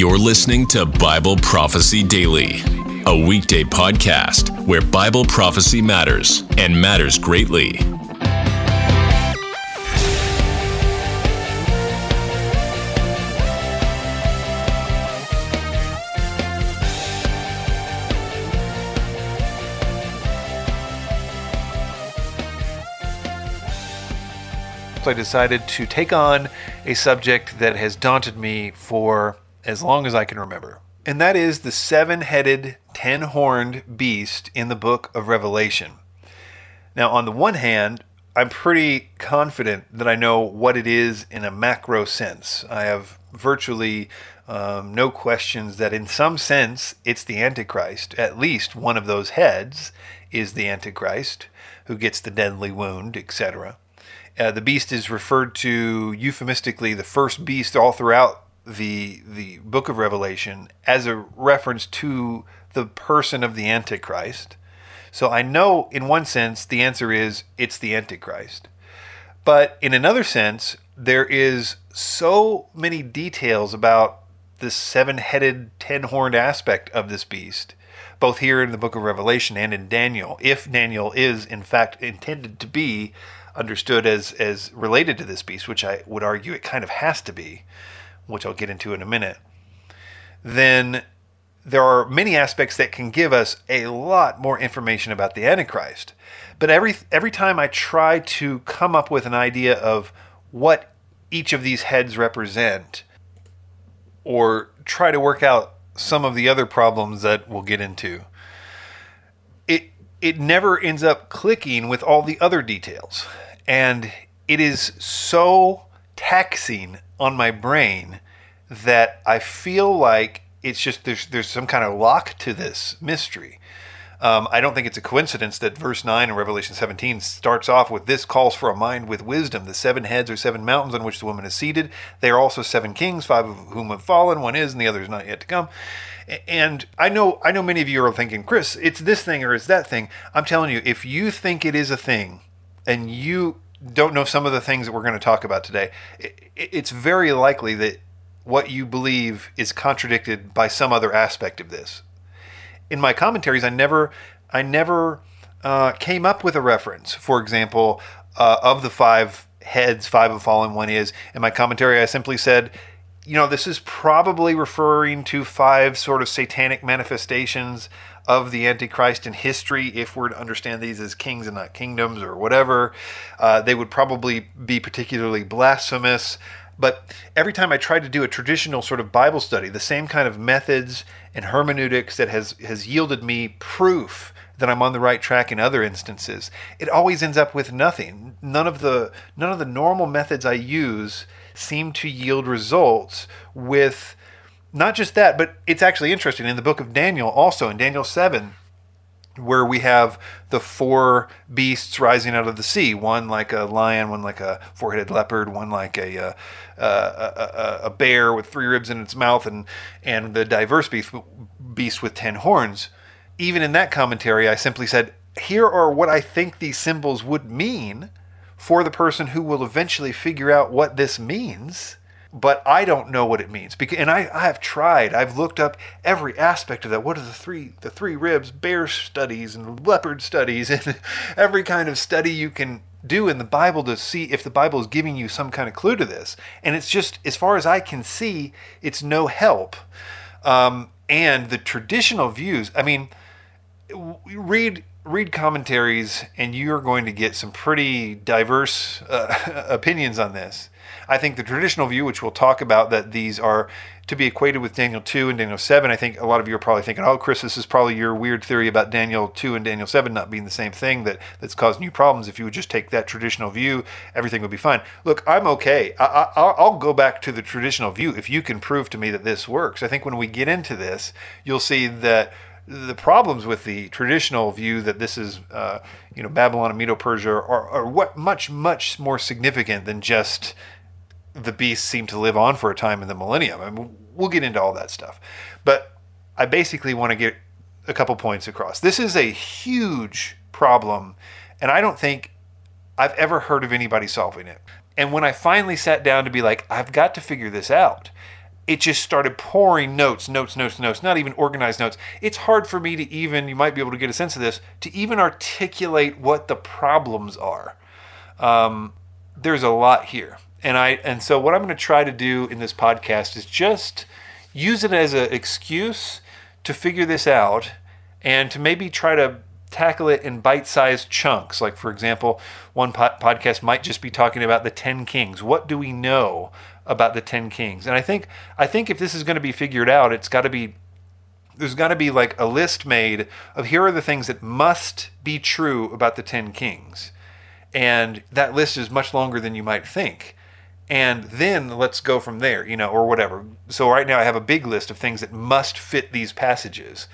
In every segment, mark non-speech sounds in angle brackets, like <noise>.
You're listening to Bible Prophecy Daily, a weekday podcast where Bible prophecy matters and matters greatly. So I decided to take on a subject that has daunted me for as long as I can remember. And that is the seven headed, ten horned beast in the book of Revelation. Now, on the one hand, I'm pretty confident that I know what it is in a macro sense. I have virtually um, no questions that, in some sense, it's the Antichrist. At least one of those heads is the Antichrist who gets the deadly wound, etc. Uh, the beast is referred to euphemistically, the first beast all throughout the the book of Revelation as a reference to the person of the Antichrist. So I know in one sense the answer is it's the Antichrist. But in another sense, there is so many details about this seven-headed, ten-horned aspect of this beast, both here in the book of Revelation and in Daniel, if Daniel is in fact intended to be understood as as related to this beast, which I would argue it kind of has to be which I'll get into in a minute, then there are many aspects that can give us a lot more information about the Antichrist. But every every time I try to come up with an idea of what each of these heads represent, or try to work out some of the other problems that we'll get into, it it never ends up clicking with all the other details. And it is so taxing on my brain that I feel like it's just there's there's some kind of lock to this mystery. Um, I don't think it's a coincidence that verse 9 in Revelation 17 starts off with this calls for a mind with wisdom. The seven heads are seven mountains on which the woman is seated. They are also seven kings, five of whom have fallen, one is, and the other is not yet to come. And I know I know many of you are thinking, Chris, it's this thing or it's that thing. I'm telling you, if you think it is a thing and you don't know some of the things that we're going to talk about today, it's very likely that what you believe is contradicted by some other aspect of this. In my commentaries, I never, I never uh, came up with a reference. For example, uh, of the five heads, five have fallen, one is. In my commentary, I simply said, you know, this is probably referring to five sort of satanic manifestations of the Antichrist in history, if we're to understand these as kings and not kingdoms or whatever. Uh, they would probably be particularly blasphemous. But every time I tried to do a traditional sort of Bible study, the same kind of methods and hermeneutics that has, has yielded me proof that I'm on the right track in other instances, it always ends up with nothing. None of the none of the normal methods I use seem to yield results with not just that, but it's actually interesting in the book of Daniel, also in Daniel 7, where we have the four beasts rising out of the sea one like a lion, one like a four headed leopard, one like a, uh, uh, a, a, bear with three ribs in its mouth, and, and the diverse beast, beast with ten horns. Even in that commentary, I simply said, Here are what I think these symbols would mean for the person who will eventually figure out what this means but I don't know what it means. Because, and I, I have tried. I've looked up every aspect of that. What are the three the three ribs, bear studies and leopard studies, and <laughs> every kind of study you can do in the Bible to see if the Bible is giving you some kind of clue to this. And it's just, as far as I can see, it's no help. Um, and the traditional views. I mean, read read commentaries, and you're going to get some pretty diverse uh, <laughs> opinions on this. I think the traditional view, which we'll talk about, that these are to be equated with Daniel 2 and Daniel 7. I think a lot of you are probably thinking, oh, Chris, this is probably your weird theory about Daniel 2 and Daniel 7 not being the same thing that, that's causing you problems. If you would just take that traditional view, everything would be fine. Look, I'm okay. I, I, I'll go back to the traditional view if you can prove to me that this works. I think when we get into this, you'll see that the problems with the traditional view that this is, uh, you know, Babylon and Medo-Persia are, are what much, much more significant than just the beasts seem to live on for a time in the millennium. I mean, we'll get into all that stuff. But I basically want to get a couple points across. This is a huge problem, and I don't think I've ever heard of anybody solving it. And when I finally sat down to be like, I've got to figure this out, it just started pouring notes, notes, notes, notes, not even organized notes. It's hard for me to even, you might be able to get a sense of this, to even articulate what the problems are. Um, there's a lot here. And I and so what I'm going to try to do in this podcast is just use it as an excuse to figure this out and to maybe try to tackle it in bite-sized chunks. Like for example, one po- podcast might just be talking about the 10 kings. What do we know about the 10 kings? And I think I think if this is going to be figured out, it's got to be there's got to be like a list made of here are the things that must be true about the 10 kings. And that list is much longer than you might think and then let's go from there, you know, or whatever. So right now I have a big list of things that must fit these passages,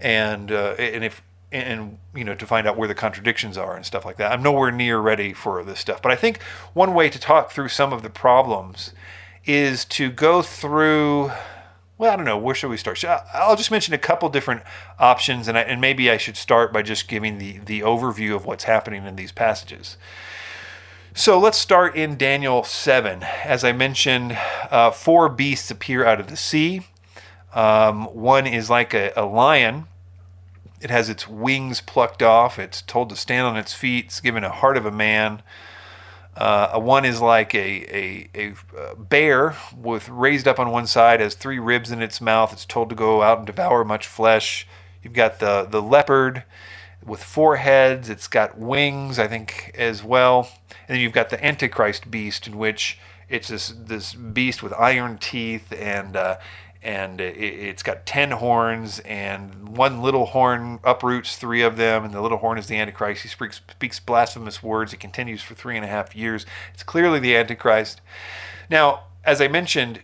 and uh, and if and you know to find out where the contradictions are and stuff like that. I'm nowhere near ready for this stuff, but I think one way to talk through some of the problems is to go through. Well, I don't know. Where should we start? I'll just mention a couple different options, and I, and maybe I should start by just giving the the overview of what's happening in these passages. So let's start in Daniel 7. As I mentioned, uh, four beasts appear out of the sea. Um, one is like a, a, lion, it has its wings plucked off, it's told to stand on its feet, it's given a heart of a man. Uh, one is like a, a, a, bear with raised up on one side, has three ribs in its mouth. It's told to go out and devour much flesh. You've got the, the leopard with four heads. It's got wings, I think, as well. And then you've got the Antichrist beast, in which it's this this beast with iron teeth and uh, and it, has got ten horns, and one little horn uproots three of them, and the little horn is the Antichrist. He speaks, speaks blasphemous words. It continues for three and a half years. It's clearly the Antichrist. Now, as I mentioned,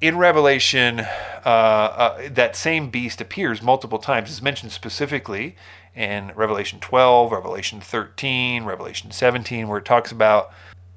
in Revelation, uh, uh, that same beast appears multiple times. It's mentioned specifically in Revelation 12, Revelation 13, Revelation 17, where it talks about.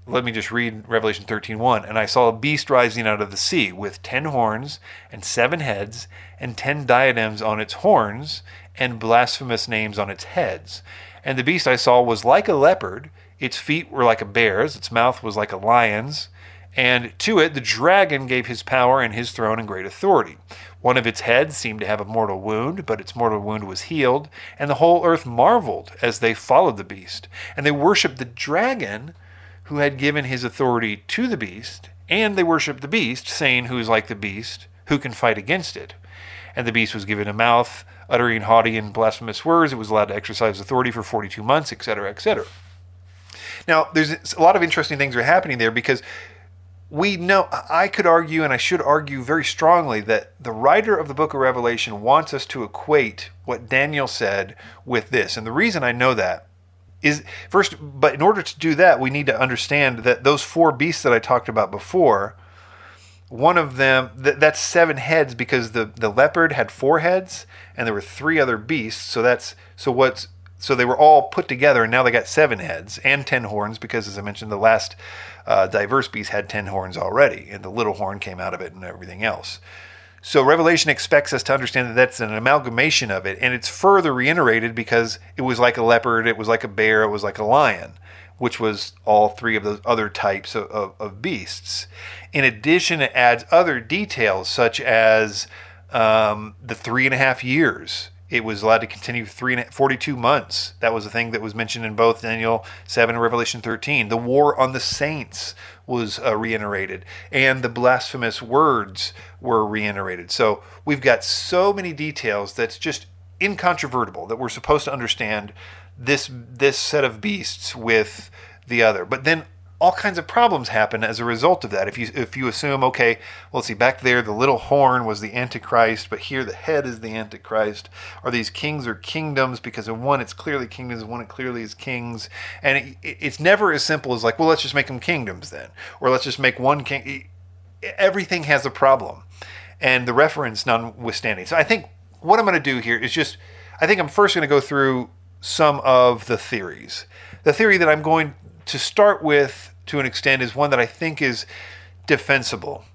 Let me just read Revelation 13:1. And I saw a beast rising out of the sea with ten horns and seven heads and ten diadems on its horns and blasphemous names on its heads. And the beast I saw was like a leopard, its feet were like a bear's, its mouth was like a lion's, and to it the dragon gave his power and his throne and great authority. One of its heads seemed to have a mortal wound, but its mortal wound was healed, and the whole earth marveled as they followed the beast. And they worshipped the dragon who had given his authority to the beast, and they worshipped the beast, saying, Who is like the beast? Who can fight against it? And the beast was given a mouth, uttering haughty and blasphemous words. It was allowed to exercise authority for 42 months, etc., etc. Now, there's a lot of interesting things are happening there because we know, I could argue, and I should argue very strongly, that the writer of the book of Revelation wants us to equate what Daniel said with this. And the reason I know that is first, but in order to do that, we need to understand that those four beasts that I talked about before, one of them, th- that's seven heads because the, the leopard had four heads and there were three other beasts. So that's, so what's, so they were all put together and now they got seven heads and ten horns because, as I mentioned, the last uh, diverse beast had ten horns already, and the little horn came out of it and everything else. So Revelation expects us to understand that that's an amalgamation of it, and it's further reiterated because it was like a leopard, it was like a bear, it was like a lion, which was all three of those other types of, of, of beasts. In addition, it adds other details such as um, the three and a half years it was allowed to continue three 42 months. That was a thing that was mentioned in both Daniel 7 and Revelation 13. The war on the saints was uh, reiterated, and the blasphemous words were reiterated. So we've got so many details that's just incontrovertible that we're supposed to understand this this set of beasts with the other. But then all kinds of problems happen as a result of that. If you if you assume, okay, well, let's see, back there the little horn was the Antichrist, but here the head is the Antichrist. Are these kings or kingdoms? Because in one it's clearly kingdoms, in one it clearly is kings, and it, it's never as simple as like, well, let's just make them kingdoms then, or let's just make one king. Everything has a problem, and the reference notwithstanding. So I think what I'm going to do here is just, I think I'm first going to go through some of the theories. The theory that I'm going to start with to an extent is one that I think is defensible,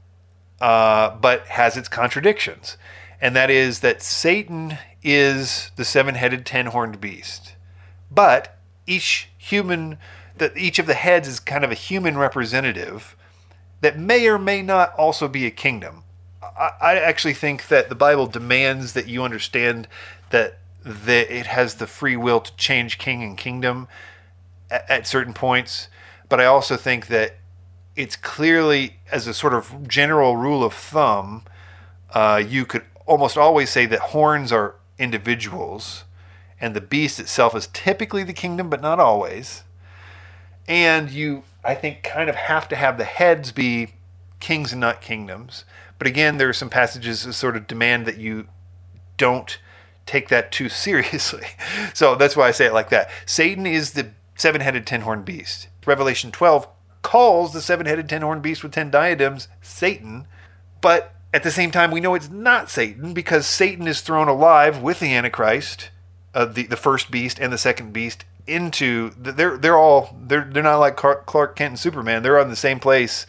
uh, but has its contradictions. And that is that Satan is the seven headed, ten horned beast. But each human, that each of the heads is kind of a human representative that may or may not also be a kingdom. I, I actually think that the Bible demands that you understand that that it has the free will to change king and kingdom at, at certain points. But I also think that it's clearly, as a sort of general rule of thumb, uh, you could almost always say that horns are individuals, and the beast itself is typically the kingdom, but not always. And you, I think, kind of have to have the heads be kings and not kingdoms. But again, there are some passages that sort of demand that you don't take that too <laughs> seriously. So that's why I say it like that. Satan is the seven headed, ten horned beast. Revelation 12 calls the seven headed, ten horned beast with ten diadems Satan, but at the same time, we know it's not Satan because Satan is thrown alive with the Antichrist, uh, the, the first beast and the second beast, into they're they're all they're they're not like Clark Kent and Superman. They're on the same place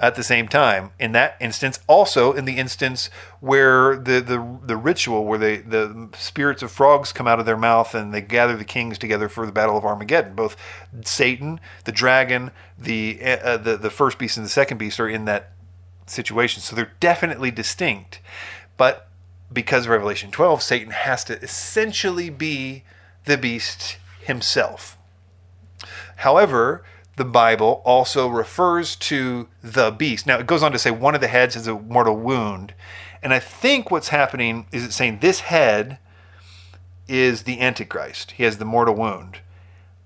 at the same time. In that instance, also in the instance where the the, the ritual where they, the spirits of frogs come out of their mouth and they gather the kings together for the battle of Armageddon. Both Satan, the dragon, the uh, the the first beast and the second beast are in that situation. So they're definitely distinct. But because of Revelation 12, Satan has to essentially be the beast himself. However, the Bible also refers to the beast. Now, it goes on to say one of the heads has a mortal wound. And I think what's happening is it's saying this head is the Antichrist. He has the mortal wound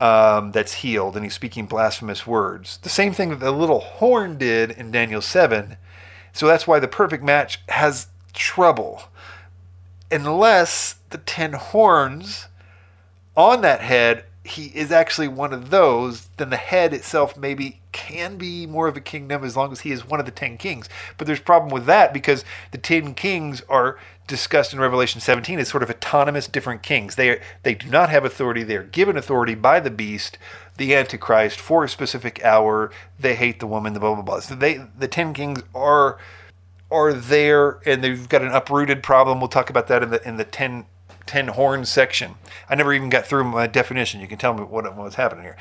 um, that's healed, and he's speaking blasphemous words. The same thing that the little horn did in Daniel 7. So that's why the perfect match has trouble. Unless the ten horns on that head he is actually one of those, then the head itself maybe can be more of a kingdom as long as he is one of the ten kings. But there's problem with that because the ten kings are discussed in Revelation 17 as sort of autonomous different kings. They they do not have authority. They are given authority by the beast, the Antichrist, for a specific hour. They hate the woman, the blah blah blah. So they the ten kings are are there and they've got an uprooted problem. We'll talk about that in the in the ten ten horns section. I never even got through my definition. You can tell me what was happening here.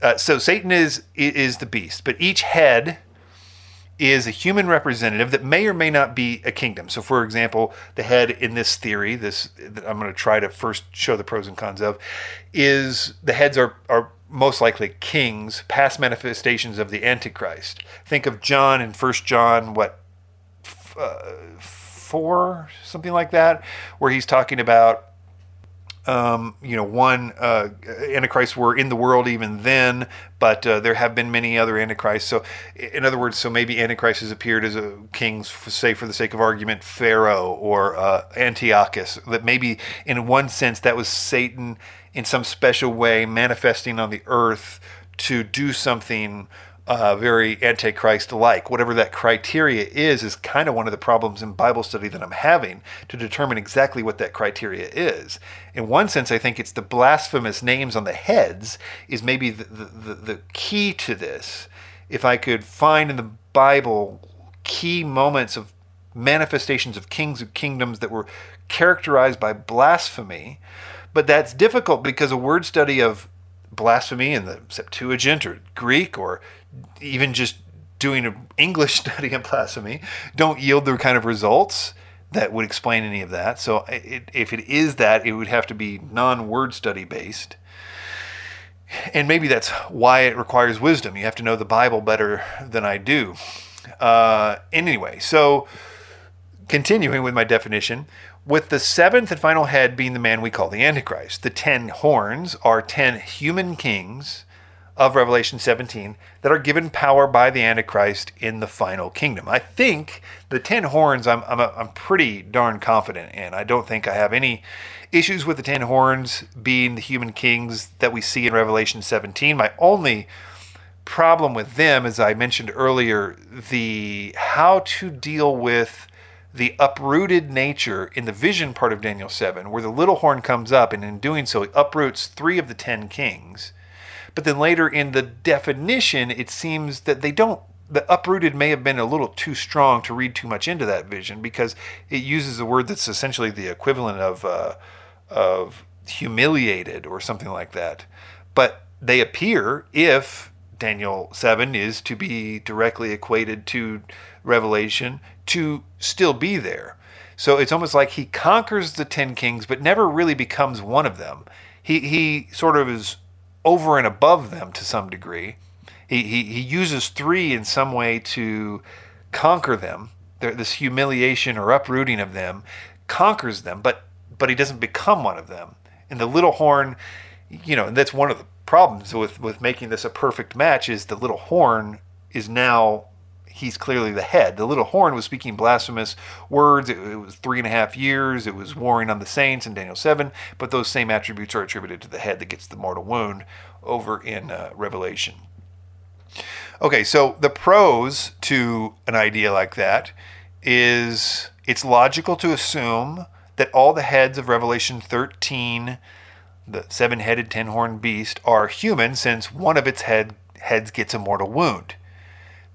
Uh, so Satan is is the beast, but each head is a human representative that may or may not be a kingdom. So, for example, the head in this theory, this that I'm going to try to first show the pros and cons of, is the heads are are most likely kings, past manifestations of the Antichrist. Think of John in First John, what. Uh, four, something like that, where he's talking about um, you know, one uh, were in the world even then, but uh, there have been many other antichrists. So, in other words, so maybe antichrist has appeared as a king, say for the sake of argument, Pharaoh or uh, Antiochus. That maybe in one sense that was Satan in some special way manifesting on the earth to do something uh, very antichrist like. Whatever that criteria is, is kind of one of the problems in Bible study that I'm having to determine exactly what that criteria is. In one sense, I think it's the blasphemous names on the heads is maybe the, the, the key to this. If I could find in the Bible key moments of manifestations of kings of kingdoms that were characterized by blasphemy, but that's difficult because a word study of blasphemy in the Septuagint or Greek or even just doing an English <laughs> study on blasphemy don't yield the kind of results that would explain any of that. So it, if it is that, it would have to be non-word study based. And maybe that's why it requires wisdom. You have to know the Bible better than I do. Uh, anyway, so continuing with my definition, with the seventh and final head being the man we call the Antichrist. The ten horns are ten human kings of Revelation 17 that are given power by the Antichrist in the final kingdom. I think the ten horns I'm, I'm, I'm pretty darn confident in. I don't think I have any issues with the ten horns being the human kings that we see in Revelation 17. My only problem with them, as I mentioned earlier, the how to deal with the uprooted nature in the vision part of Daniel 7, where the little horn comes up, and in doing so, it uproots three of the ten kings but then later in the definition, it seems that they don't. The uprooted may have been a little too strong to read too much into that vision because it uses a word that's essentially the equivalent of uh, of humiliated or something like that. But they appear if Daniel 7 is to be directly equated to Revelation to still be there. So it's almost like he conquers the 10 kings, but never really becomes one of them. He, he sort of is over and above them to some degree. He, he, he uses three in some way to conquer them. This humiliation or uprooting of them conquers them, but but he doesn't become one of them. And the little horn, you know, and that's one of the problems with with making this a perfect match is the little horn is now he's clearly the head. The little horn was speaking blasphemous words. It, it, was three and a half years. It was warring on the saints in Daniel 7, but those same attributes are attributed to the head that gets the mortal wound over in uh, Revelation. Okay, so the pros to an idea like that is it's logical to assume that all the heads of Revelation 13, the seven headed, ten horned beast, are human since one of its head, heads gets a mortal wound.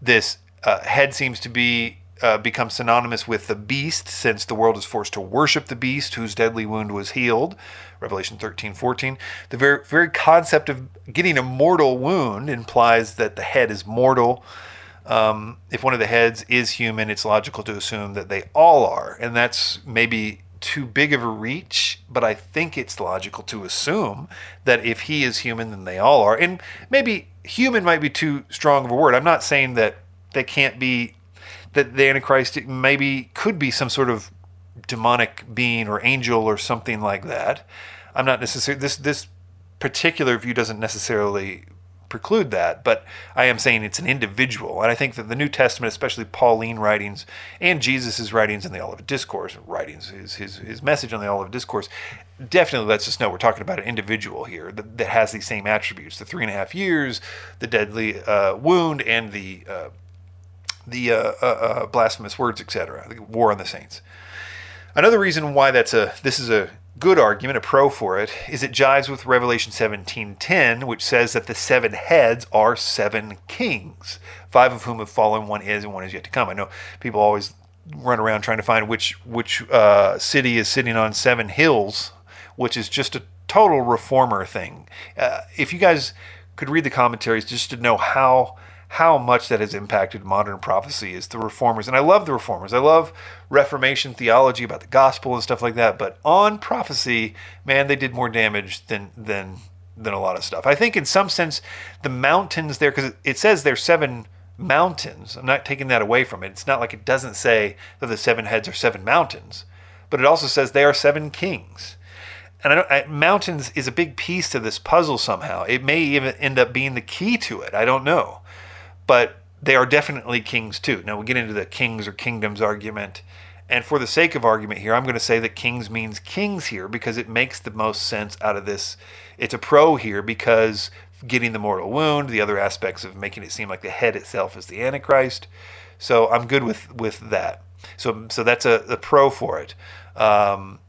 This uh, head seems to be uh, become synonymous with the beast since the world is forced to worship the beast whose deadly wound was healed revelation 13 14 the very, very concept of getting a mortal wound implies that the head is mortal um, if one of the heads is human it's logical to assume that they all are and that's maybe too big of a reach, but I think it's logical to assume that if he is human, then they all are. And maybe human might be too strong of a word. I'm not saying that they can't be, that the Antichrist maybe could be some sort of demonic being or angel or something like that. I'm not necessarily, this, this particular view doesn't necessarily preclude that, but I am saying it's an individual. And I think that the New Testament, especially Pauline writings and Jesus' writings in the Olivet Discourse, writings, his, his, his message on the Olivet Discourse, definitely lets us know we're talking about an individual here that, that has these same attributes the three and a half years, the deadly uh, wound, and the, uh, the uh, uh, uh blasphemous words, etc., the war on the saints. Another reason why that's a this is a good argument, a pro for it, is it jives with Revelation 17:10, which says that the seven heads are seven kings, five of whom have fallen, one is, and one is yet to come. I know people always run around trying to find which which uh, city is sitting on seven hills, which is just a total reformer thing. Uh, if you guys could read the commentaries just to know how how much that has impacted modern prophecy is the reformers. And I love the reformers. I love Reformation theology about the gospel and stuff like that. But on prophecy, man, they did more damage than than than a lot of stuff. I think in some sense, the mountains there, because it says there's seven mountains. I'm not taking that away from it. It's not like it doesn't say that the seven heads are seven mountains, but it also says they are seven kings. And I I, mountains is a big piece to this puzzle somehow. It may even end up being the key to it. I don't know but they are definitely kings too. Now we get into the kings or kingdoms argument. And for the sake of argument here, I'm going to say that kings means kings here because it makes the most sense out of this. It's a pro here because getting the mortal wound, the other aspects of making it seem like the head itself is the Antichrist. So I'm good with with that. So so that's a, a pro for it. Um,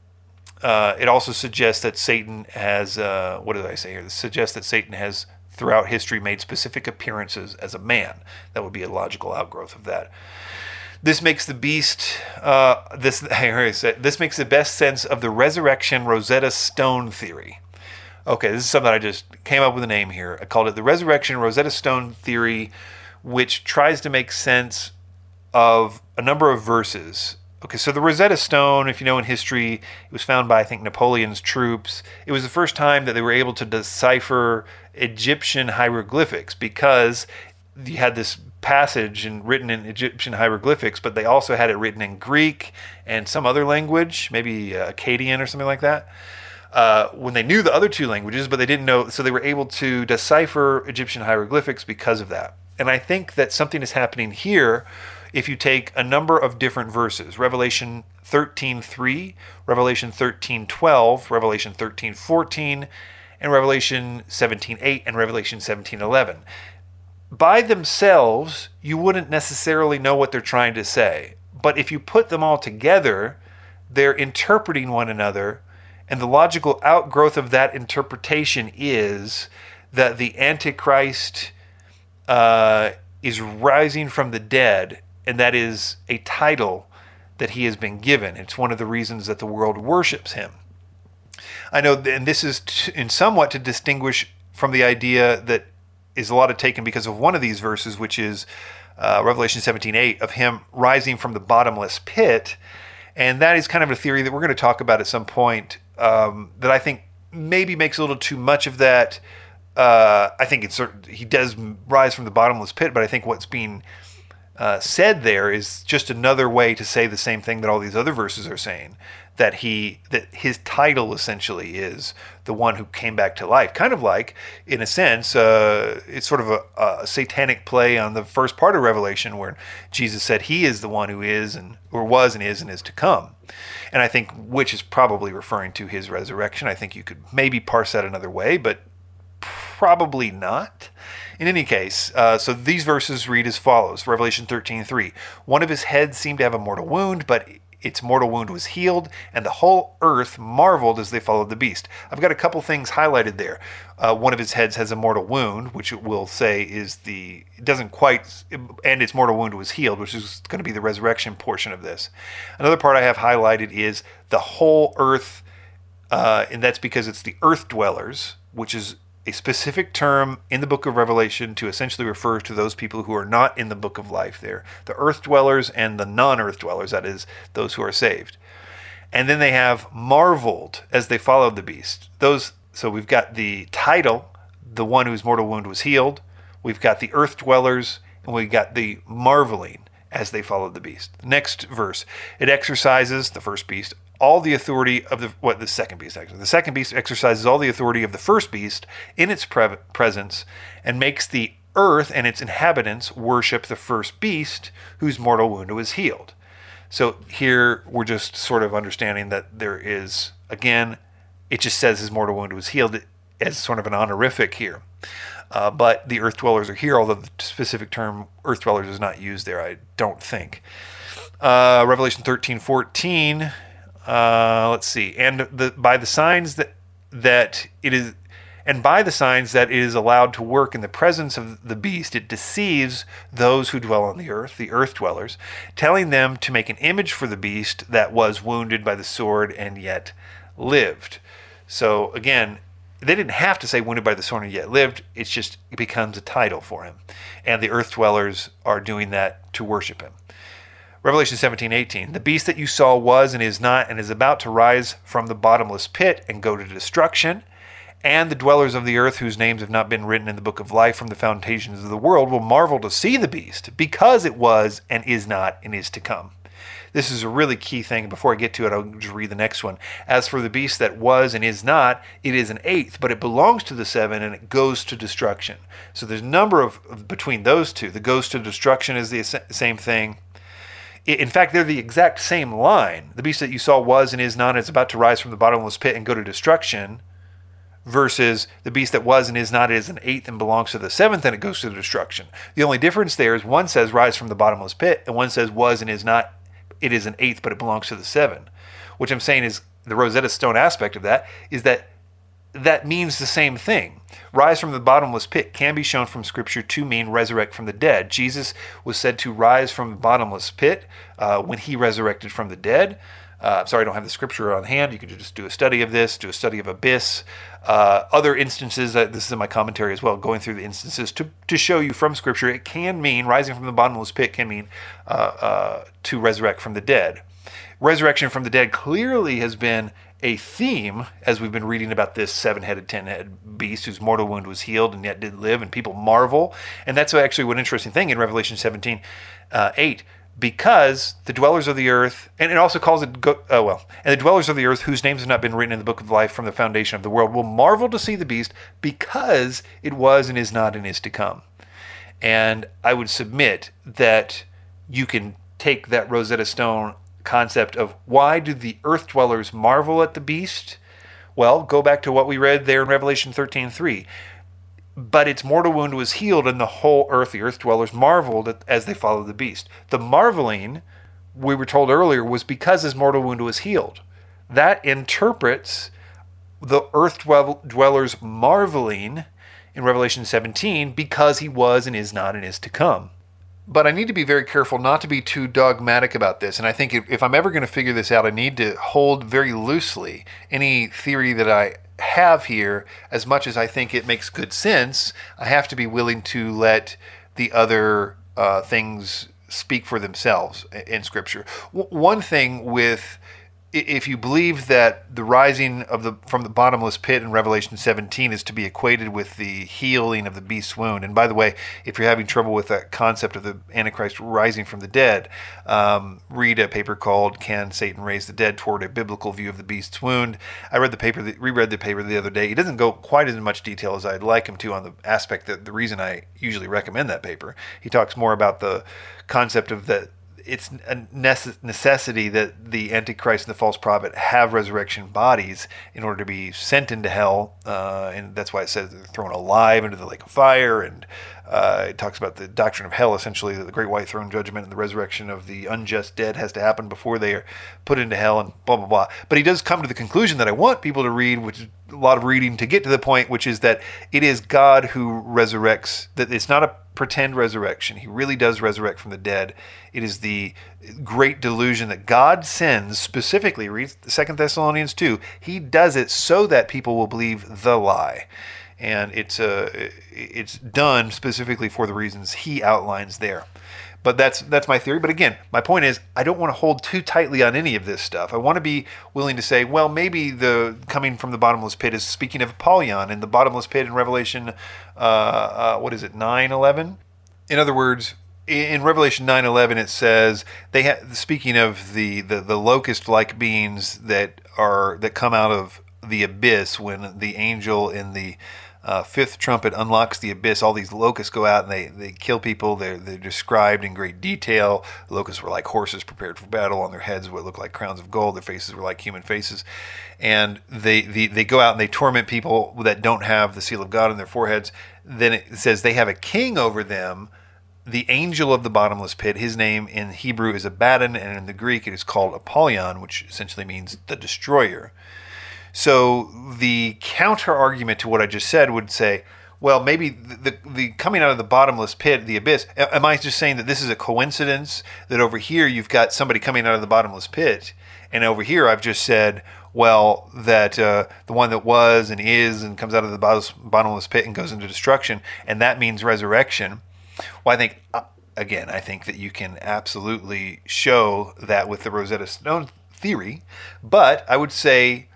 uh, it also suggests that Satan has uh, what did I say here? It suggests that Satan has throughout history made specific appearances as a man. That would be a logical outgrowth of that. This makes the beast. Uh, this <laughs> this makes the best sense of the resurrection Rosetta Stone theory. Okay, this is something I just came up with a name here. I called it the resurrection Rosetta Stone theory, which tries to make sense of a number of verses Okay, so the Rosetta Stone, if you know in history, it was found by I think Napoleon's troops. It was the first time that they were able to decipher Egyptian hieroglyphics because you had this passage and written in Egyptian hieroglyphics, but they also had it written in Greek and some other language, maybe uh, Akkadian or something like that. Uh, when they knew the other two languages, but they didn't know, so they were able to decipher Egyptian hieroglyphics because of that. And I think that something is happening here if you take a number of different verses revelation 13:3 revelation 13:12 revelation 13:14 and revelation 17:8 and revelation 17:11 by themselves you wouldn't necessarily know what they're trying to say. But if you put them all together they're interpreting one another and the logical outgrowth of that interpretation is that the antichrist uh, is rising from the dead and that is a title that he has been given. It's one of the reasons that the world worships him. I know, and this is in somewhat to distinguish from the idea that is a lot of taken because of one of these verses, which is uh, Revelation 17:8 of him rising from the bottomless pit, and that is kind of a theory that we're going to talk about at some point. Um, that I think maybe makes a little too much of that. Uh, I think it's he does rise from the bottomless pit, but I think what's being uh, said there is just another way to say the same thing that all these other verses are saying that he that his title essentially is the one who came back to life. Kind of like in a sense uh, it's sort of a, a, satanic play on the first part of revelation where jesus said he is the one who is and or was and is and is to come. And i think which is probably referring to his resurrection i think you could maybe parse that another way but probably not in any case, uh, so these verses read as follows Revelation 13 3. One of his heads seemed to have a mortal wound, but its mortal wound was healed, and the whole earth marveled as they followed the beast. I've got a couple things highlighted there. Uh, one of his heads has a mortal wound, which it will say is the it doesn't quite, and its mortal wound was healed, which is going to be the resurrection portion of this. Another part I have highlighted is the whole earth, uh, and that's because it's the earth dwellers, which is a specific term in the book of Revelation to essentially refer to those people who are not in the book of life there the earth dwellers and the non earth dwellers, that is, those who are saved. And then they have marveled as they followed the beast. Those so we've got the title, the one whose mortal wound was healed. We've got the earth dwellers, and we've got the marveling as they followed the beast. Next verse. It exercises, the first beast, all the authority of the what the second beast actually. The second beast exercises all the authority of the first beast in its pre- presence and makes the earth and its inhabitants worship the first beast whose mortal wound was healed. So here we're just sort of understanding that there is again, it just says his mortal wound was healed as sort of an honorific here. Uh, but the earth dwellers are here, although the specific term earth dwellers is not used there, I don't think. Uh, Revelation 13 14 uh, let's see, and the, by the signs that that it is, and by the signs that it is allowed to work in the presence of the beast, it deceives those who dwell on the earth, the earth dwellers, telling them to make an image for the beast that was wounded by the sword and yet lived. So again, they didn't have to say wounded by the sword and yet lived. It's just it becomes a title for him, and the earth dwellers are doing that to worship him. Revelation 17, 18. The beast that you saw was and is not and is about to rise from the bottomless pit and go to destruction. And the dwellers of the earth, whose names have not been written in the book of life from the foundations of the world, will marvel to see the beast, because it was and is not and is to come. This is a really key thing. Before I get to it, I'll just read the next one. As for the beast that was and is not, it is an eighth, but it belongs to the seven and it goes to destruction. So there's a number of between those two. The goes to destruction is the same thing in fact, they're the exact same line. The beast that you saw was and is not is about to rise from the bottomless pit and go to destruction, versus the beast that was and is not is an eighth and belongs to the seventh and it goes to destruction. The only difference there is one says rise from the bottomless pit and one says was and is not, it is an eighth, but it belongs to the seven. Which I'm saying is the Rosetta Stone aspect of that is that that means the same thing. Rise from the bottomless pit can be shown from Scripture to mean resurrect from the dead. Jesus was said to rise from the bottomless pit uh, when he resurrected from the dead. Uh, sorry, I don't have the scripture on hand. You could just do a study of this, do a study of abyss. Uh, other instances, uh, this is in my commentary as well, going through the instances to, to show you from scripture, it can mean rising from the bottomless pit can mean uh, uh, to resurrect from the dead. Resurrection from the dead clearly has been a theme as we've been reading about this seven headed, ten headed beast whose mortal wound was healed and yet did live, and people marvel. And that's actually one interesting thing in Revelation 17 uh, 8 because the dwellers of the earth, and it also calls it, oh well, and the dwellers of the earth whose names have not been written in the book of life from the foundation of the world will marvel to see the beast because it was and is not and is to come. And I would submit that you can take that Rosetta Stone concept of why do the earth dwellers marvel at the beast? Well, go back to what we read there in Revelation 13:3. But its mortal wound was healed, and the whole earth, the earth dwellers, marveled as they followed the beast. The marveling, we were told earlier, was because his mortal wound was healed. That interprets the earth dwellers marveling in Revelation 17 because he was and is not and is to come. But I need to be very careful not to be too dogmatic about this. And I think if, if I'm ever going to figure this out, I need to hold very loosely any theory that I have here, as much as I think it makes good sense. I have to be willing to let the other uh, things speak for themselves in Scripture. W- one thing with if you believe that the rising of the from the bottomless pit in Revelation 17 is to be equated with the healing of the beast's wound, and by the way, if you're having trouble with that concept of the Antichrist rising from the dead, um, read a paper called "Can Satan Raise the Dead?" toward a biblical view of the beast's wound. I read the paper, reread the paper the other day. He doesn't go quite as much detail as I'd like him to on the aspect that the reason I usually recommend that paper. He talks more about the concept of that it's a necessity that the Antichrist and the false prophet have resurrection bodies in order to be sent into hell, uh, and that's why it says they're thrown alive into the lake of fire. And uh, it talks about the doctrine of hell, essentially, that the great white throne judgment and the resurrection of the unjust dead has to happen before they are put into hell, and blah blah blah. But he does come to the conclusion that I want people to read, which is a lot of reading to get to the point, which is that it is God who resurrects. That it's not a pretend resurrection. He really does resurrect from the dead. It is the great delusion that God sends specifically, read Second Thessalonians 2. He does it so that people will believe the lie. And it's uh, it's done specifically for the reasons he outlines there. But that's that's my theory. But again, my point is I don't want to hold too tightly on any of this stuff. I want to be willing to say, well, maybe the coming from the bottomless pit is speaking of Apollyon and the bottomless pit in Revelation, uh, uh, what is it, nine eleven? In other words, in Revelation 9:11 it says they have speaking of the, the, the locust like beings that are that come out of the abyss when the angel in the uh, fifth trumpet unlocks the abyss. All these locusts go out and they, they kill people. They're, they're described in great detail. The locusts were like horses prepared for battle. On their heads, what looked like crowns of gold. Their faces were like human faces. And they, they, they go out and they torment people that don't have the seal of God on their foreheads. Then it says they have a king over them the angel of the bottomless pit. His name in Hebrew is Abaddon, and in the Greek it is called Apollyon, which essentially means the destroyer. So the counter argument to what I just said would say, well, maybe the, the, the, coming out of the bottomless pit, the abyss. Am I just saying that this is a coincidence that over here you've got somebody coming out of the bottomless pit, and over here I've just said, well, that uh, the one that was and is and comes out of the bottomless pit and goes into destruction, and that means resurrection. Well, I think uh, again, I think that you can absolutely show that with the Rosetta Stone theory, but I would say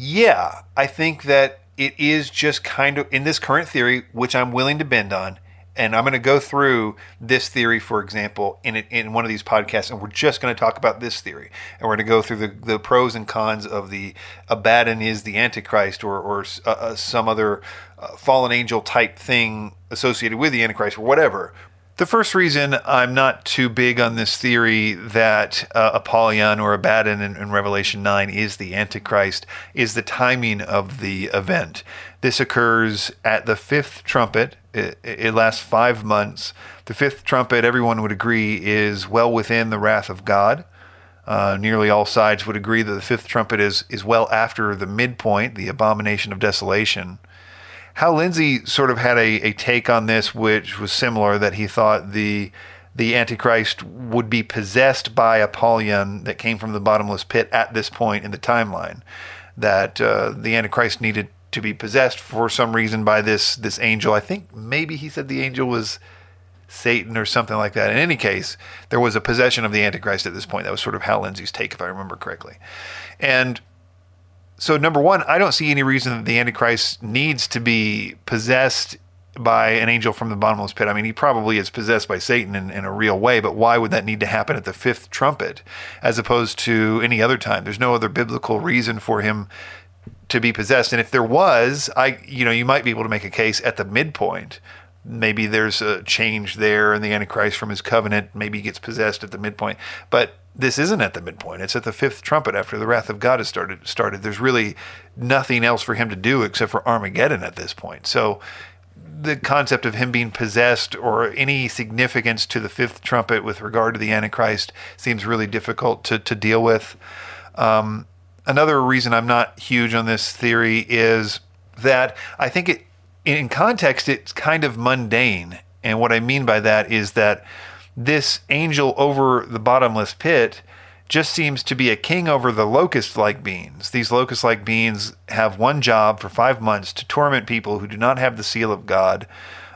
yeah, I think that it is just kind of in this current theory, which I'm willing to bend on. And I'm going to go through this theory, for example, in in one of these podcasts, and we're just going to talk about this theory, and we're going to go through the, the pros and cons of the Abaddon is the Antichrist, or or uh, uh, some other uh, fallen angel type thing associated with the Antichrist, or whatever. The first reason I'm not too big on this theory that uh, Apollyon or Abaddon in, in, Revelation 9 is the Antichrist is the timing of the event. This occurs at the fifth trumpet. It, it lasts five months. The fifth trumpet, everyone would agree, is well within the wrath of God. Uh, nearly all sides would agree that the fifth trumpet is, is well after the midpoint, the abomination of desolation. Hal Lindsey sort of had a, a take on this, which was similar, that he thought the the Antichrist would be possessed by Apollyon that came from the bottomless pit at this point in the timeline. That uh, the Antichrist needed to be possessed for some reason by this this angel. I think maybe he said the angel was Satan or something like that. In any case, there was a possession of the Antichrist at this point. That was sort of Hal Lindsey's take, if I remember correctly. And so number one, I don't see any reason that the Antichrist needs to be possessed by an angel from the bottomless pit. I mean, he probably is possessed by Satan in, in, a real way, but why would that need to happen at the fifth trumpet as opposed to any other time? There's no other biblical reason for him to be possessed. And if there was, I you know, you might be able to make a case at the midpoint. Maybe there's a change there in the Antichrist from his covenant maybe he gets possessed at the midpoint. But this isn't at the midpoint. It's at the fifth trumpet after the wrath of God has started. Started. There's really nothing else for him to do except for Armageddon at this point. So, the concept of him being possessed or any significance to the fifth trumpet with regard to the Antichrist seems really difficult to to deal with. Um, another reason I'm not huge on this theory is that I think it, in context, it's kind of mundane. And what I mean by that is that this angel over the bottomless pit just seems to be a king over the locust like beings. These locust like beings have one job for five months to torment people who do not have the seal of God.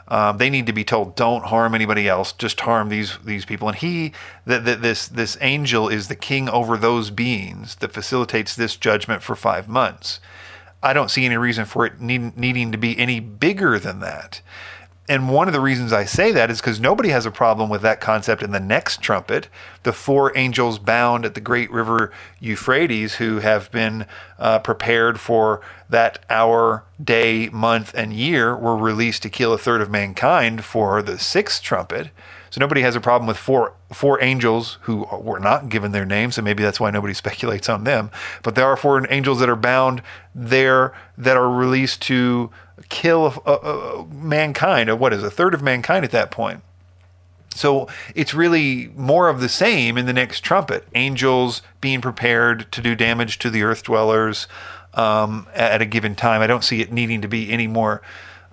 Um, they need to be told, "Don't harm anybody else. Just harm these these people." And he, that this this angel, is the king over those beings that facilitates this judgment for five months. I don't see any reason for it need, needing to be any bigger than that and one of the reasons I say that is because nobody has a problem with that concept in the next trumpet. The four angels bound at the great river Euphrates who have been uh, prepared for that hour, day, month, and year were released to kill a third of mankind for the sixth trumpet. So nobody has a problem with four four angels who were not given their names, and maybe that's why nobody <laughs> speculates on them. But there are four angels that are bound there that are released to kill a, a, a mankind. What is a third of mankind at that point? So it's really more of the same in the next trumpet. Angels being prepared to do damage to the earth dwellers um, at a given time. I don't see it needing to be any more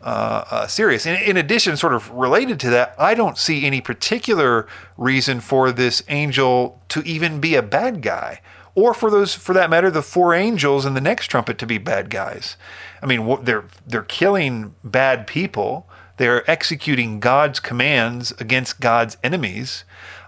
uh, uh, serious. In, in, addition, sort of related to that, I don't see any particular reason for this angel to even be a bad guy, or for those, for that matter, the four angels in the next trumpet to be bad guys. I mean, they're they're killing bad people. They're executing God's commands against God's enemies.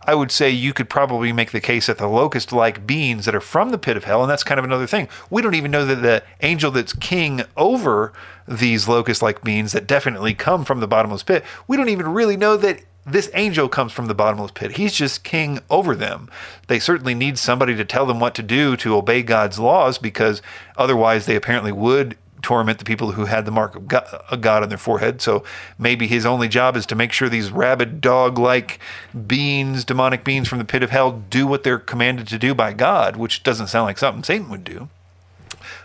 I would say you could probably make the case that the locust like beings that are from the pit of hell, and that's kind of another thing. We don't even know that the angel that's king over these locust like beings that definitely come from the bottomless pit, we don't even really know that this angel comes from the bottomless pit. He's just king over them. They certainly need somebody to tell them what to do to obey God's laws because otherwise they apparently would torment the people who had the mark of God on their forehead. So maybe his only job is to make sure these rabid dog like beings, demonic beings from the pit of hell, do what they're commanded to do by God, which doesn't sound like something Satan would do.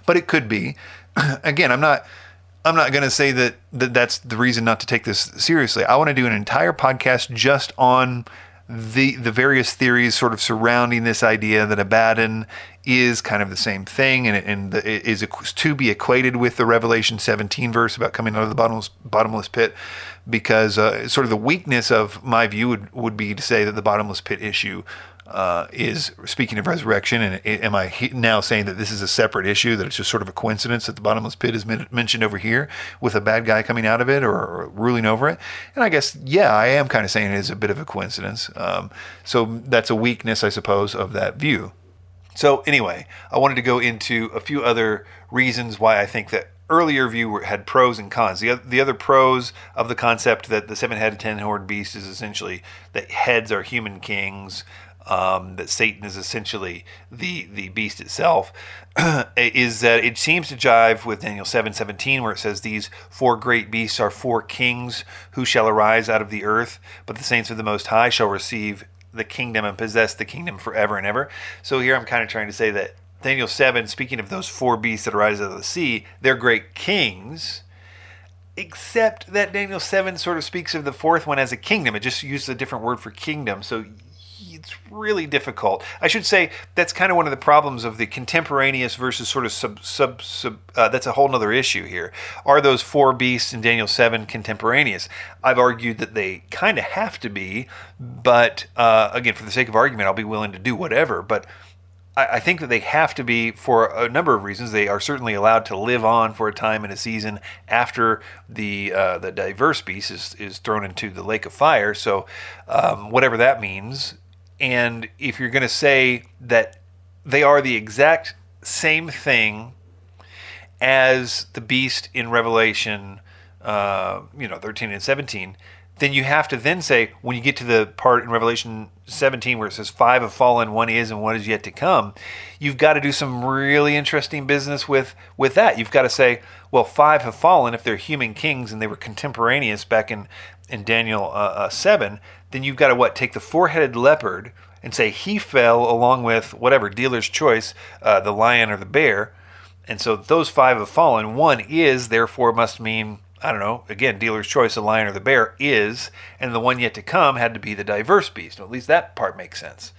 But it could be. <clears throat> Again, I'm not. I'm not going to say that, that that's the reason not to take this seriously. I want to do an entire podcast just on the the various theories sort of surrounding this idea that Abaddon is kind of the same thing and, and the, is to be equated with the Revelation 17 verse about coming out of the bottomless, bottomless pit because uh, sort of the weakness of my view would, would be to say that the bottomless pit issue uh, is speaking of resurrection, and am I now saying that this is a separate issue, that it's just sort of a coincidence that the bottomless pit is mentioned over here with a bad guy coming out of it or, ruling over it? And I guess, yeah, I am kind of saying it is a bit of a coincidence. Um, so that's a weakness, I suppose, of that view. So, anyway, I wanted to go into a few other reasons why I think that earlier view had pros and cons. The, the other pros of the concept that the seven headed, ten horned beast is essentially that heads are human kings, um, that Satan is essentially the the beast itself, <clears throat> is that it seems to jive with Daniel seven seventeen, where it says, "These four great beasts are four kings who shall arise out of the earth, but the saints of the Most High shall receive the kingdom and possess the kingdom forever and ever." So here I'm kind of trying to say that Daniel seven, speaking of those four beasts that arise out of the sea, they're great kings except that Daniel 7 sort of speaks of the fourth one as a kingdom. It just uses a different word for kingdom. So it's really difficult. I should say that's kind of one of the problems of the contemporaneous versus sort of sub sub sub. Uh, that's a whole other issue here. Are those four beasts in Daniel seven contemporaneous? I've argued that they kind of have to be, but uh, again, for the sake of argument, I'll be willing to do whatever. But I think that they have to be for a number of reasons. They are certainly allowed to live on for a time in a season after the uh, the diverse beast is, is thrown into the lake of fire. So, um, whatever that means, and if you're going to say that they are the exact same thing as the beast in Revelation, uh, you know, 13 and 17, then you have to then say, when you get to the part in Revelation 17 where it says five have fallen, one is, and one is yet to come, you've got to do some really interesting business with, with that. You've got to say, well, five have fallen if they're human kings and they were contemporaneous back in, in Daniel uh, uh, 7 then you've got to what take the four-headed leopard and say he fell along with whatever dealer's choice, uh, the lion or the bear, and so those five have fallen. One is therefore must mean I don't know. Again, dealer's choice, the lion or the bear is, and the one yet to come had to be the diverse beast. at least that part makes sense.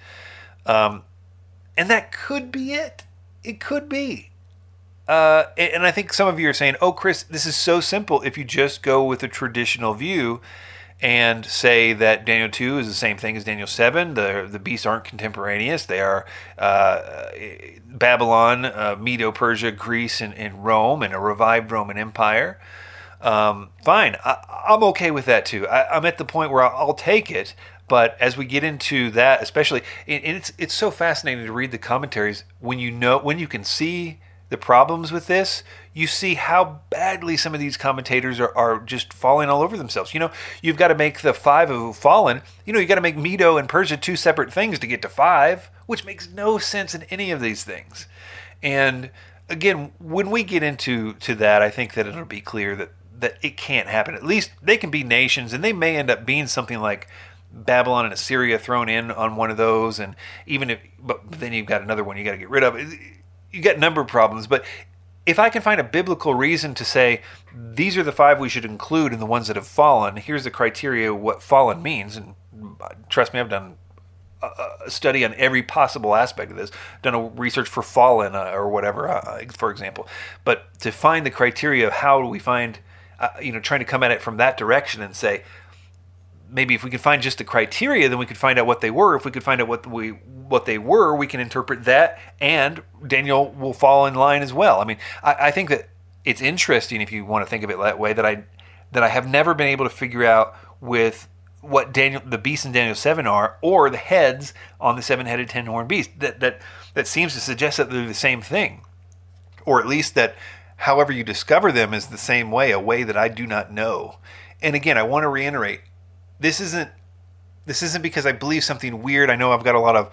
Um, and that could be it. It could be. Uh, and I think some of you are saying, "Oh, Chris, this is so simple. If you just go with a traditional view." and say that Daniel 2 is the same thing as Daniel 7. The, the beasts aren't contemporaneous. They are uh, Babylon, uh, Medo Persia, Greece, and, and, Rome, and a revived Roman Empire. Um, fine. I, am okay with that too. I, am at the point where I'll, I'll, take it. But as we get into that, especially, and it's it's so fascinating to read the commentaries when you know when you can see the problems with this, you see how badly some of these commentators are, are just falling all over themselves. You know, you've got to make the five of fallen, you know, you got to make Medo and Persia two separate things to get to five, which makes no sense in any of these things. And again, when we get into to that, I think that it'll be clear that that it can't happen. At least they can be nations, and they may end up being something like Babylon and Assyria thrown in on one of those, and even if, but then you've got another one you got to get rid of you get number problems, but if I can find a biblical reason to say these are the five we should include and the ones that have fallen, here's the criteria what fallen means, and trust me, I've done a study on every possible aspect of this, done a research for fallen uh, or whatever, uh, for example. But to find the criteria of how do we find, uh, you know, trying to come at it from that direction and say, maybe if we could find just the criteria, then we could find out what they were. If we could find out what we what they were, we can interpret that, and Daniel will fall in line as well. I mean, I, I think that it's interesting if you want to think of it that way. That I that I have never been able to figure out with what Daniel the beasts in Daniel seven are, or the heads on the seven-headed ten-horned beast. That that that seems to suggest that they're the same thing, or at least that however you discover them is the same way, a way that I do not know. And again, I want to reiterate this isn't this isn't because I believe something weird. I know I've got a lot of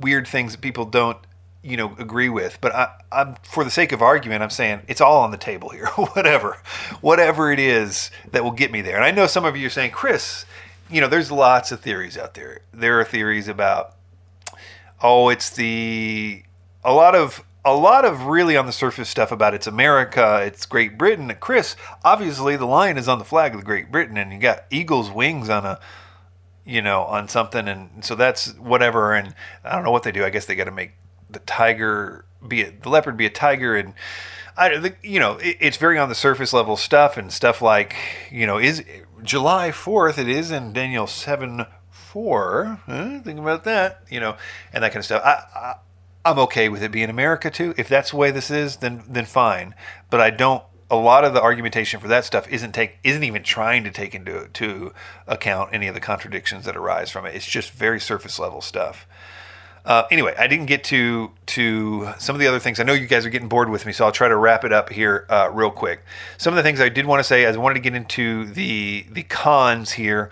weird things that people don't you know agree with but I, i'm for the sake of argument i'm saying it's all on the table here <laughs> whatever whatever it is that will get me there and i know some of you are saying chris you know there's lots of theories out there there are theories about oh it's the a lot of a lot of really on the surface stuff about it's America, it's Great Britain. Chris, obviously the lion is on the flag of Great Britain, and you got eagle's wings on a, you know, on something, and so that's whatever. And I don't know what they do. I guess they got to make the tiger be a, the leopard be a tiger, and I, you know, it, it's very on the surface level stuff and stuff like, you know, is July fourth? It is in Daniel seven four. Huh? Think about that, you know, and that kind of stuff. I, I I'm okay with it being America too. If that's the way this is, then then fine. But I don't. A lot of the argumentation for that stuff isn't take isn't even trying to take into to account any of the contradictions that arise from it. It's just very surface level stuff. Uh, anyway, I didn't get to to some of the other things. I know you guys are getting bored with me, so I'll try to wrap it up here uh, real quick. Some of the things I did want to say, I wanted to get into the the cons here.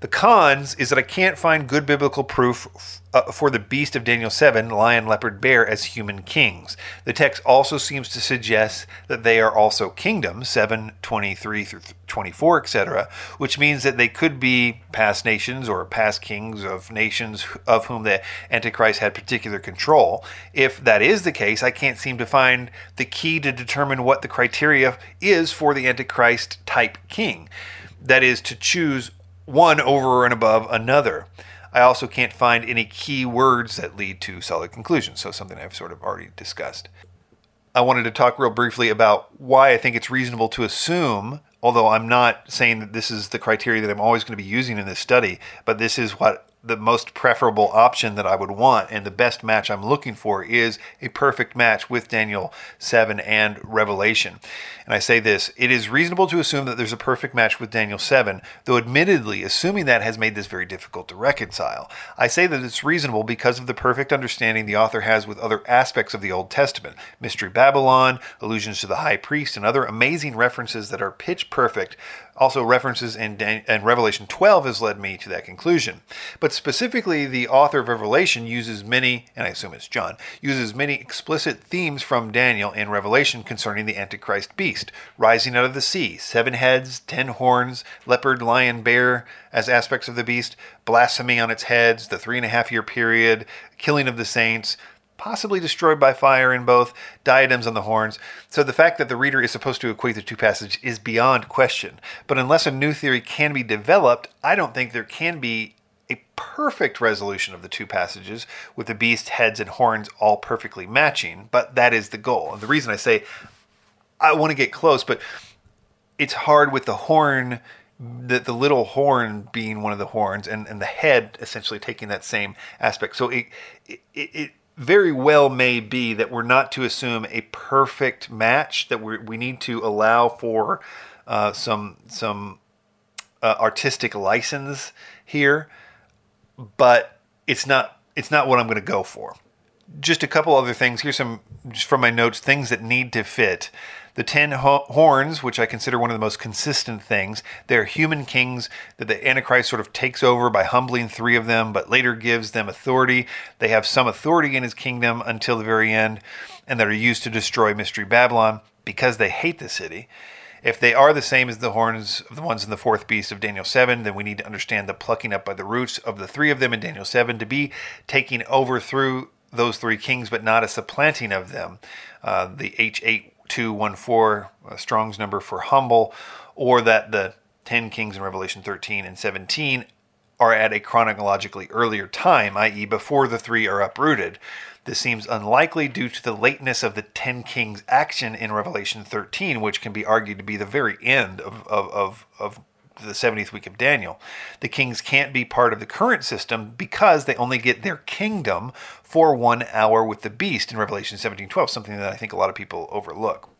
The cons is that I can't find good biblical proof uh, for the beast of Daniel 7, lion, leopard, bear, as human kings. The text also seems to suggest that they are also kingdoms, 7, 23 through 24, etc., which means that they could be past nations or past kings of nations of whom the Antichrist had particular control. If that is the case, I can't seem to find the key to determine what the criteria is for the Antichrist type king. That is, to choose one over and above another. I also can't find any key words that lead to solid conclusions, so something I've sort of already discussed. I wanted to talk real briefly about why I think it's reasonable to assume, although I'm not saying that this is the criteria that I'm always going to be using in this study, but this is what the most preferable option that I would want and the best match I'm looking for is a perfect match with Daniel 7 and Revelation. And I say this, it is reasonable to assume that there's a perfect match with Daniel 7, though admittedly, assuming that has made this very difficult to reconcile. I say that it's reasonable because of the perfect understanding the author has with other aspects of the Old Testament, Mystery Babylon, allusions to the high priest, and other amazing references that are pitch perfect also references in, Dan- in Revelation 12 has led me to that conclusion. But specifically, the author of Revelation uses many, and I assume it's John, uses many explicit themes from Daniel in Revelation concerning the Antichrist beast, rising out of the sea, seven heads, ten horns, leopard, lion, bear as aspects of the beast, blasphemy on its heads, the three and a half year period, killing of the saints, possibly destroyed by fire in both, diadems on the horns. So the fact that the reader is supposed to equate the two passages is beyond question. But unless a new theory can be developed, I don't think there can be a perfect resolution of the two passages with the beast heads and horns all perfectly matching, but that is the goal. And the reason I say I want to get close, but it's hard with the horn the, the little horn being one of the horns and, and the head essentially taking that same aspect. So it, it, it very well may be that we're not to assume a perfect match, that we we need to allow for uh, some, some uh, artistic license here, but it's not, it's not what I'm going to go for. Just a couple other things. Here's some, just from my notes, things that need to fit the ten ho- horns, which I consider one of the most consistent things, they're human kings that the Antichrist sort of takes over by humbling three of them, but later gives them authority. They have some authority in his kingdom until the very end, and that are used to destroy Mystery Babylon because they hate the city. If they are the same as the horns of the ones in the fourth beast of Daniel 7, then we need to understand the plucking up by the roots of the three of them in Daniel 7 to be taking over through those three kings, but not a supplanting of them. Uh, the H8214, uh, Strong's number for humble, or that the 10 kings in Revelation 13 and 17 are at a chronologically earlier time, i.e., before the three are uprooted. This seems unlikely due to the lateness of the ten kings' action in Revelation 13, which can be argued to be the very end of, of, of, of the 70th week of Daniel. The kings can't be part of the current system because they only get their kingdom for one hour with the beast in Revelation 17:12, something that I think a lot of people overlook.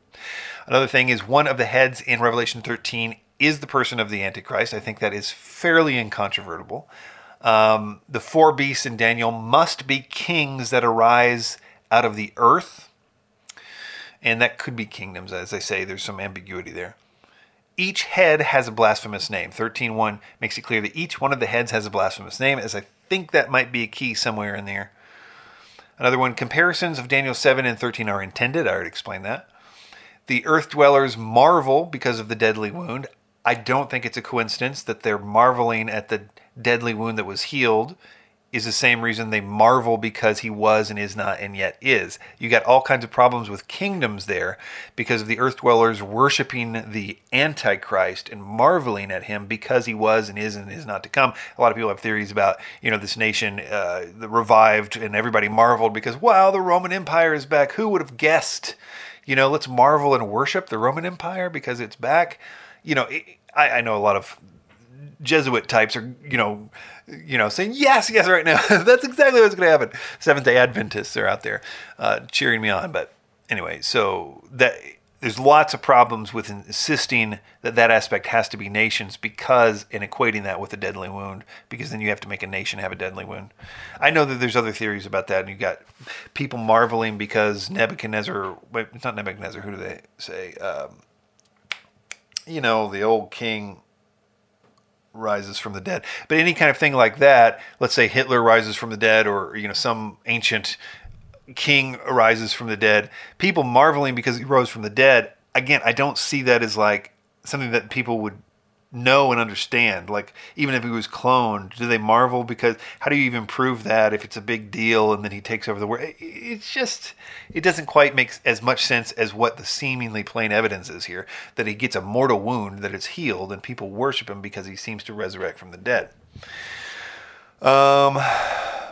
Another thing is one of the heads in Revelation 13 is the person of the Antichrist. I think that is fairly incontrovertible. Um, the four beasts in Daniel must be kings that arise out of the earth, and that could be kingdoms. As I say, there's some ambiguity there. Each head has a blasphemous name. 13.1 makes it clear that each one of the heads has a blasphemous name, as I think that might be a key somewhere in there. Another one, comparisons of Daniel 7 and 13 are intended. I already explained that. The earth dwellers marvel because of the deadly wound. I don't think it's a coincidence that they're marveling at the deadly wound that was healed is the same reason they marvel because he was and is not and yet is. You got all kinds of problems with kingdoms there because of the earth dwellers worshiping the Antichrist and marveling at him because he was and is and is not to come. A lot of people have theories about, you know, this nation uh, revived and everybody marveled because, wow, the Roman Empire is back. Who would have guessed? You know, let's marvel and worship the Roman Empire because it's back. You know, I, I know a lot of Jesuit types are, you know, you know, saying yes, yes, right now. <laughs> That's exactly what's going to happen. Seventh Day Adventists are out there uh, cheering me on. But anyway, so that there's lots of problems with insisting that that aspect has to be nations because and equating that with a deadly wound because then you have to make a nation have a deadly wound. I know that there's other theories about that, and you got people marveling because Nebuchadnezzar. Wait, it's not Nebuchadnezzar. Who do they say? Um, you know, the old king rises from the dead. But any kind of thing like that, let's say Hitler rises from the dead or you know some ancient king arises from the dead, people marveling because he rose from the dead. Again, I don't see that as like something that people would know and understand. Like even if he was cloned, do they marvel because how do you even prove that if it's a big deal and then he takes over the world? It's just it doesn't quite make as much sense as what the seemingly plain evidence is here that he gets a mortal wound that it's healed and people worship him because he seems to resurrect from the dead. Um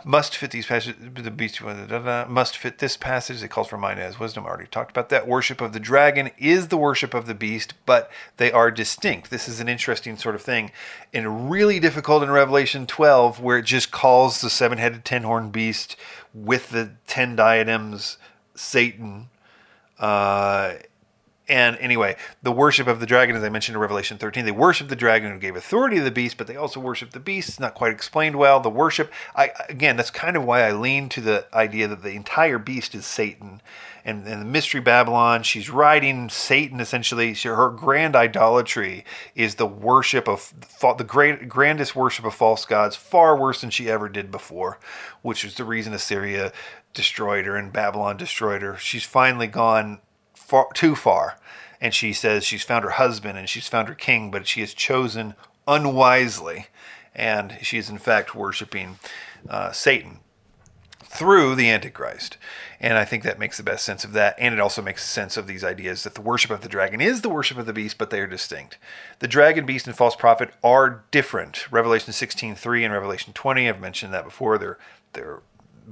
must fit these passages. The beast must fit this passage. It calls for mind as wisdom. I already talked about that. Worship of the dragon is the worship of the beast, but they are distinct. This is an interesting sort of thing, and really difficult in Revelation 12, where it just calls the seven-headed, ten-horned beast with the ten diadems Satan. Uh, and anyway, the worship of the dragon, as I mentioned in Revelation 13, they worship the dragon who gave authority to the beast, but they also worship the beast. It's not quite explained well. The worship, I again, that's kind of why I lean to the idea that the entire beast is Satan. And, and the mystery Babylon, she's riding Satan essentially. She, her grand idolatry is the worship of the great, grandest worship of false gods, far worse than she ever did before, which is the reason Assyria destroyed her and Babylon destroyed her. She's finally gone far, too far. And she says she's found her husband and she's found her king, but she has chosen unwisely. And she is, in fact, worshiping uh, Satan through the Antichrist. And I think that makes the best sense of that. And it also makes sense of these ideas that the worship of the dragon is the worship of the beast, but they are distinct. The dragon, beast, and false prophet are different. Revelation 16.3 and Revelation 20, I've mentioned that before. They're, they're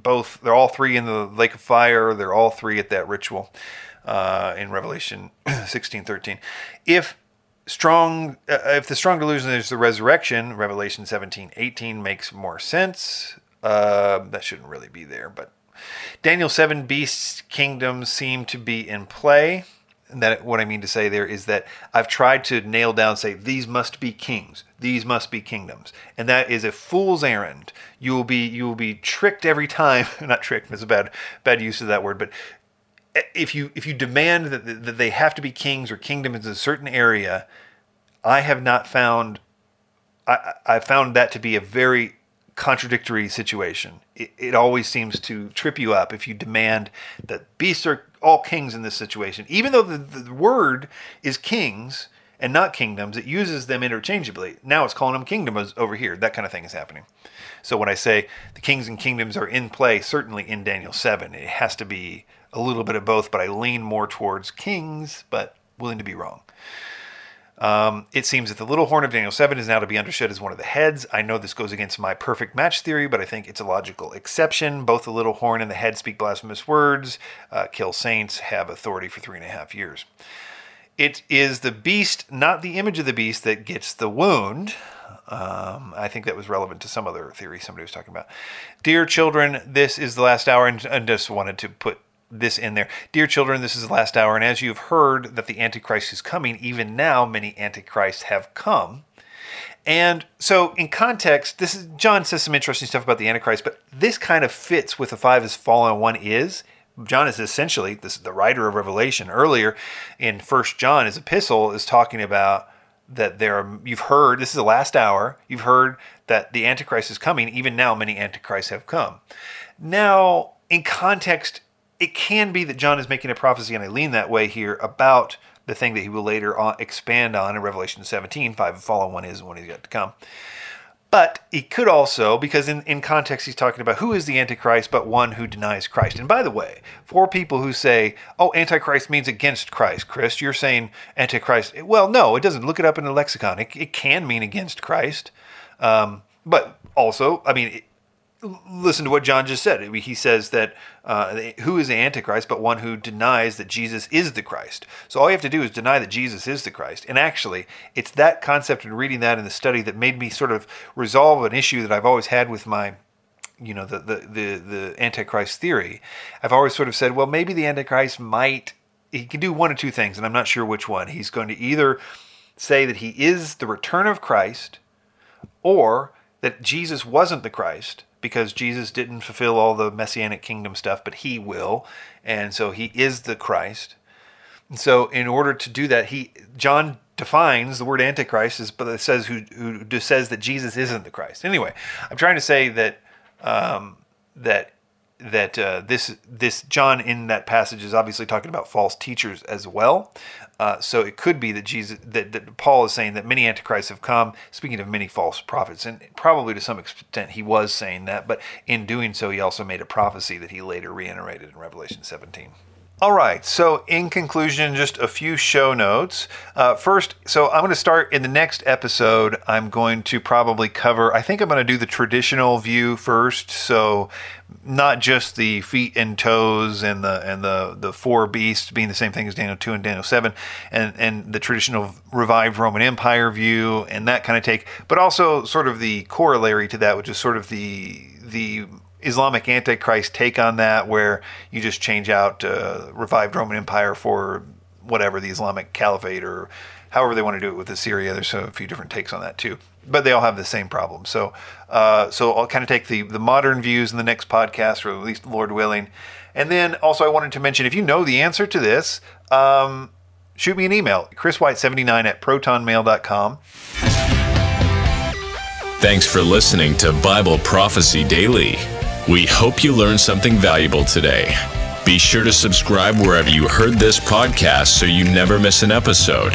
both, they're all three in the lake of fire. They're all three at that ritual uh, in Revelation <clears throat> 16 13. If strong uh, if the strong delusion is the resurrection revelation 17 18 makes more sense uh, that shouldn't really be there but daniel 7 beasts kingdoms seem to be in play that what i mean to say there is that i've tried to nail down say these must be kings these must be kingdoms and that is a fool's errand you will be you will be tricked every time <laughs> not tricked is a bad bad use of that word but if you if you demand that, that they have to be kings or kingdoms in a certain area, I have not found I, I found that to be a very contradictory situation. It, it always seems to trip you up if you demand that beasts are all kings in this situation, even though the, the word is kings and not kingdoms. It uses them interchangeably. Now it's calling them kingdoms over here. That kind of thing is happening. So when I say the kings and kingdoms are in play, certainly in Daniel 7, it has to be a little bit of both, but I lean more towards kings, but willing to be wrong. Um, it seems that the little horn of Daniel 7 is now to be understood as one of the heads. I know this goes against my perfect match theory, but I think it's a logical exception. Both the little horn and the head speak blasphemous words, uh, kill saints, have authority for three and a half years. It is the beast, not the image of the beast, that gets the wound. Um, I think that was relevant to some other theory somebody was talking about. Dear children, this is the last hour, and, and just wanted to put this in there. Dear children, this is the last hour, and as you have heard that the Antichrist is coming, even now many Antichrists have come. And so, in context, this is John says some interesting stuff about the Antichrist, but this kind of fits with the five is fallen one is. John is essentially this the writer of Revelation. Earlier in First John, his epistle is talking about that there are, you've heard this is the last hour. You've heard that the Antichrist is coming. Even now, many Antichrists have come. Now, in context, it can be that John is making a prophecy, and I lean that way here, about the thing that he will later on expand on in Revelation 17. Five and fallen one is one he's got to come. But he could also, because in, in context he's talking about who is the Antichrist but one who denies Christ. And by the way, for people who say, oh, Antichrist means against Christ, Chris, you're saying Antichrist. Well, no, it doesn't. Look it up in the lexicon. It, it can mean against Christ. Um, but also, I mean, listen to what John just said. He says that uh, who is the Antichrist but one who denies that Jesus is the Christ. So all you have to do is deny that Jesus is the Christ. And actually, it's that concept and reading that in the study that made me sort of resolve an issue that I've always had with my you know the, the the the antichrist theory i've always sort of said well maybe the antichrist might he can do one of two things and i'm not sure which one he's going to either say that he is the return of christ or that jesus wasn't the christ because Jesus didn't fulfill all the messianic kingdom stuff, but he will. And so he is the Christ. And so in order to do that, he John defines the word antichrist is but it says who who says that Jesus isn't the Christ. Anyway, I'm trying to say that um, that that uh, this this John in that passage is obviously talking about false teachers as well. Uh, so it could be that Jesus that, that Paul is saying that many antichrists have come. Speaking of many false prophets, and probably to some extent he was saying that, but in doing so he also made a prophecy that he later reiterated in Revelation 17. All right, so in conclusion, just a few show notes. Uh, first, so I'm going to start in the next episode. I'm going to probably cover, I think I'm going to do the traditional view first. So, not just the feet and toes and the and the the four beasts being the same thing as Daniel 2 and Daniel 7 and and the traditional revived Roman Empire view and that kind of take but also sort of the corollary to that which is sort of the the Islamic Antichrist take on that, where you just change out uh, revived Roman Empire for whatever the Islamic Caliphate or however they want to do it with Assyria. There's a few different takes on that too, but they all have the same problem. So, uh, so I'll kind of take the the modern views in the next podcast, or at least Lord willing. And then also I wanted to mention if you know the answer to this, um, shoot me an email, chriswhite79 at protonmail.com. Thanks for listening to Bible Prophecy Daily. We hope you learned something valuable today. Be sure to subscribe wherever you heard this podcast so you never miss an episode.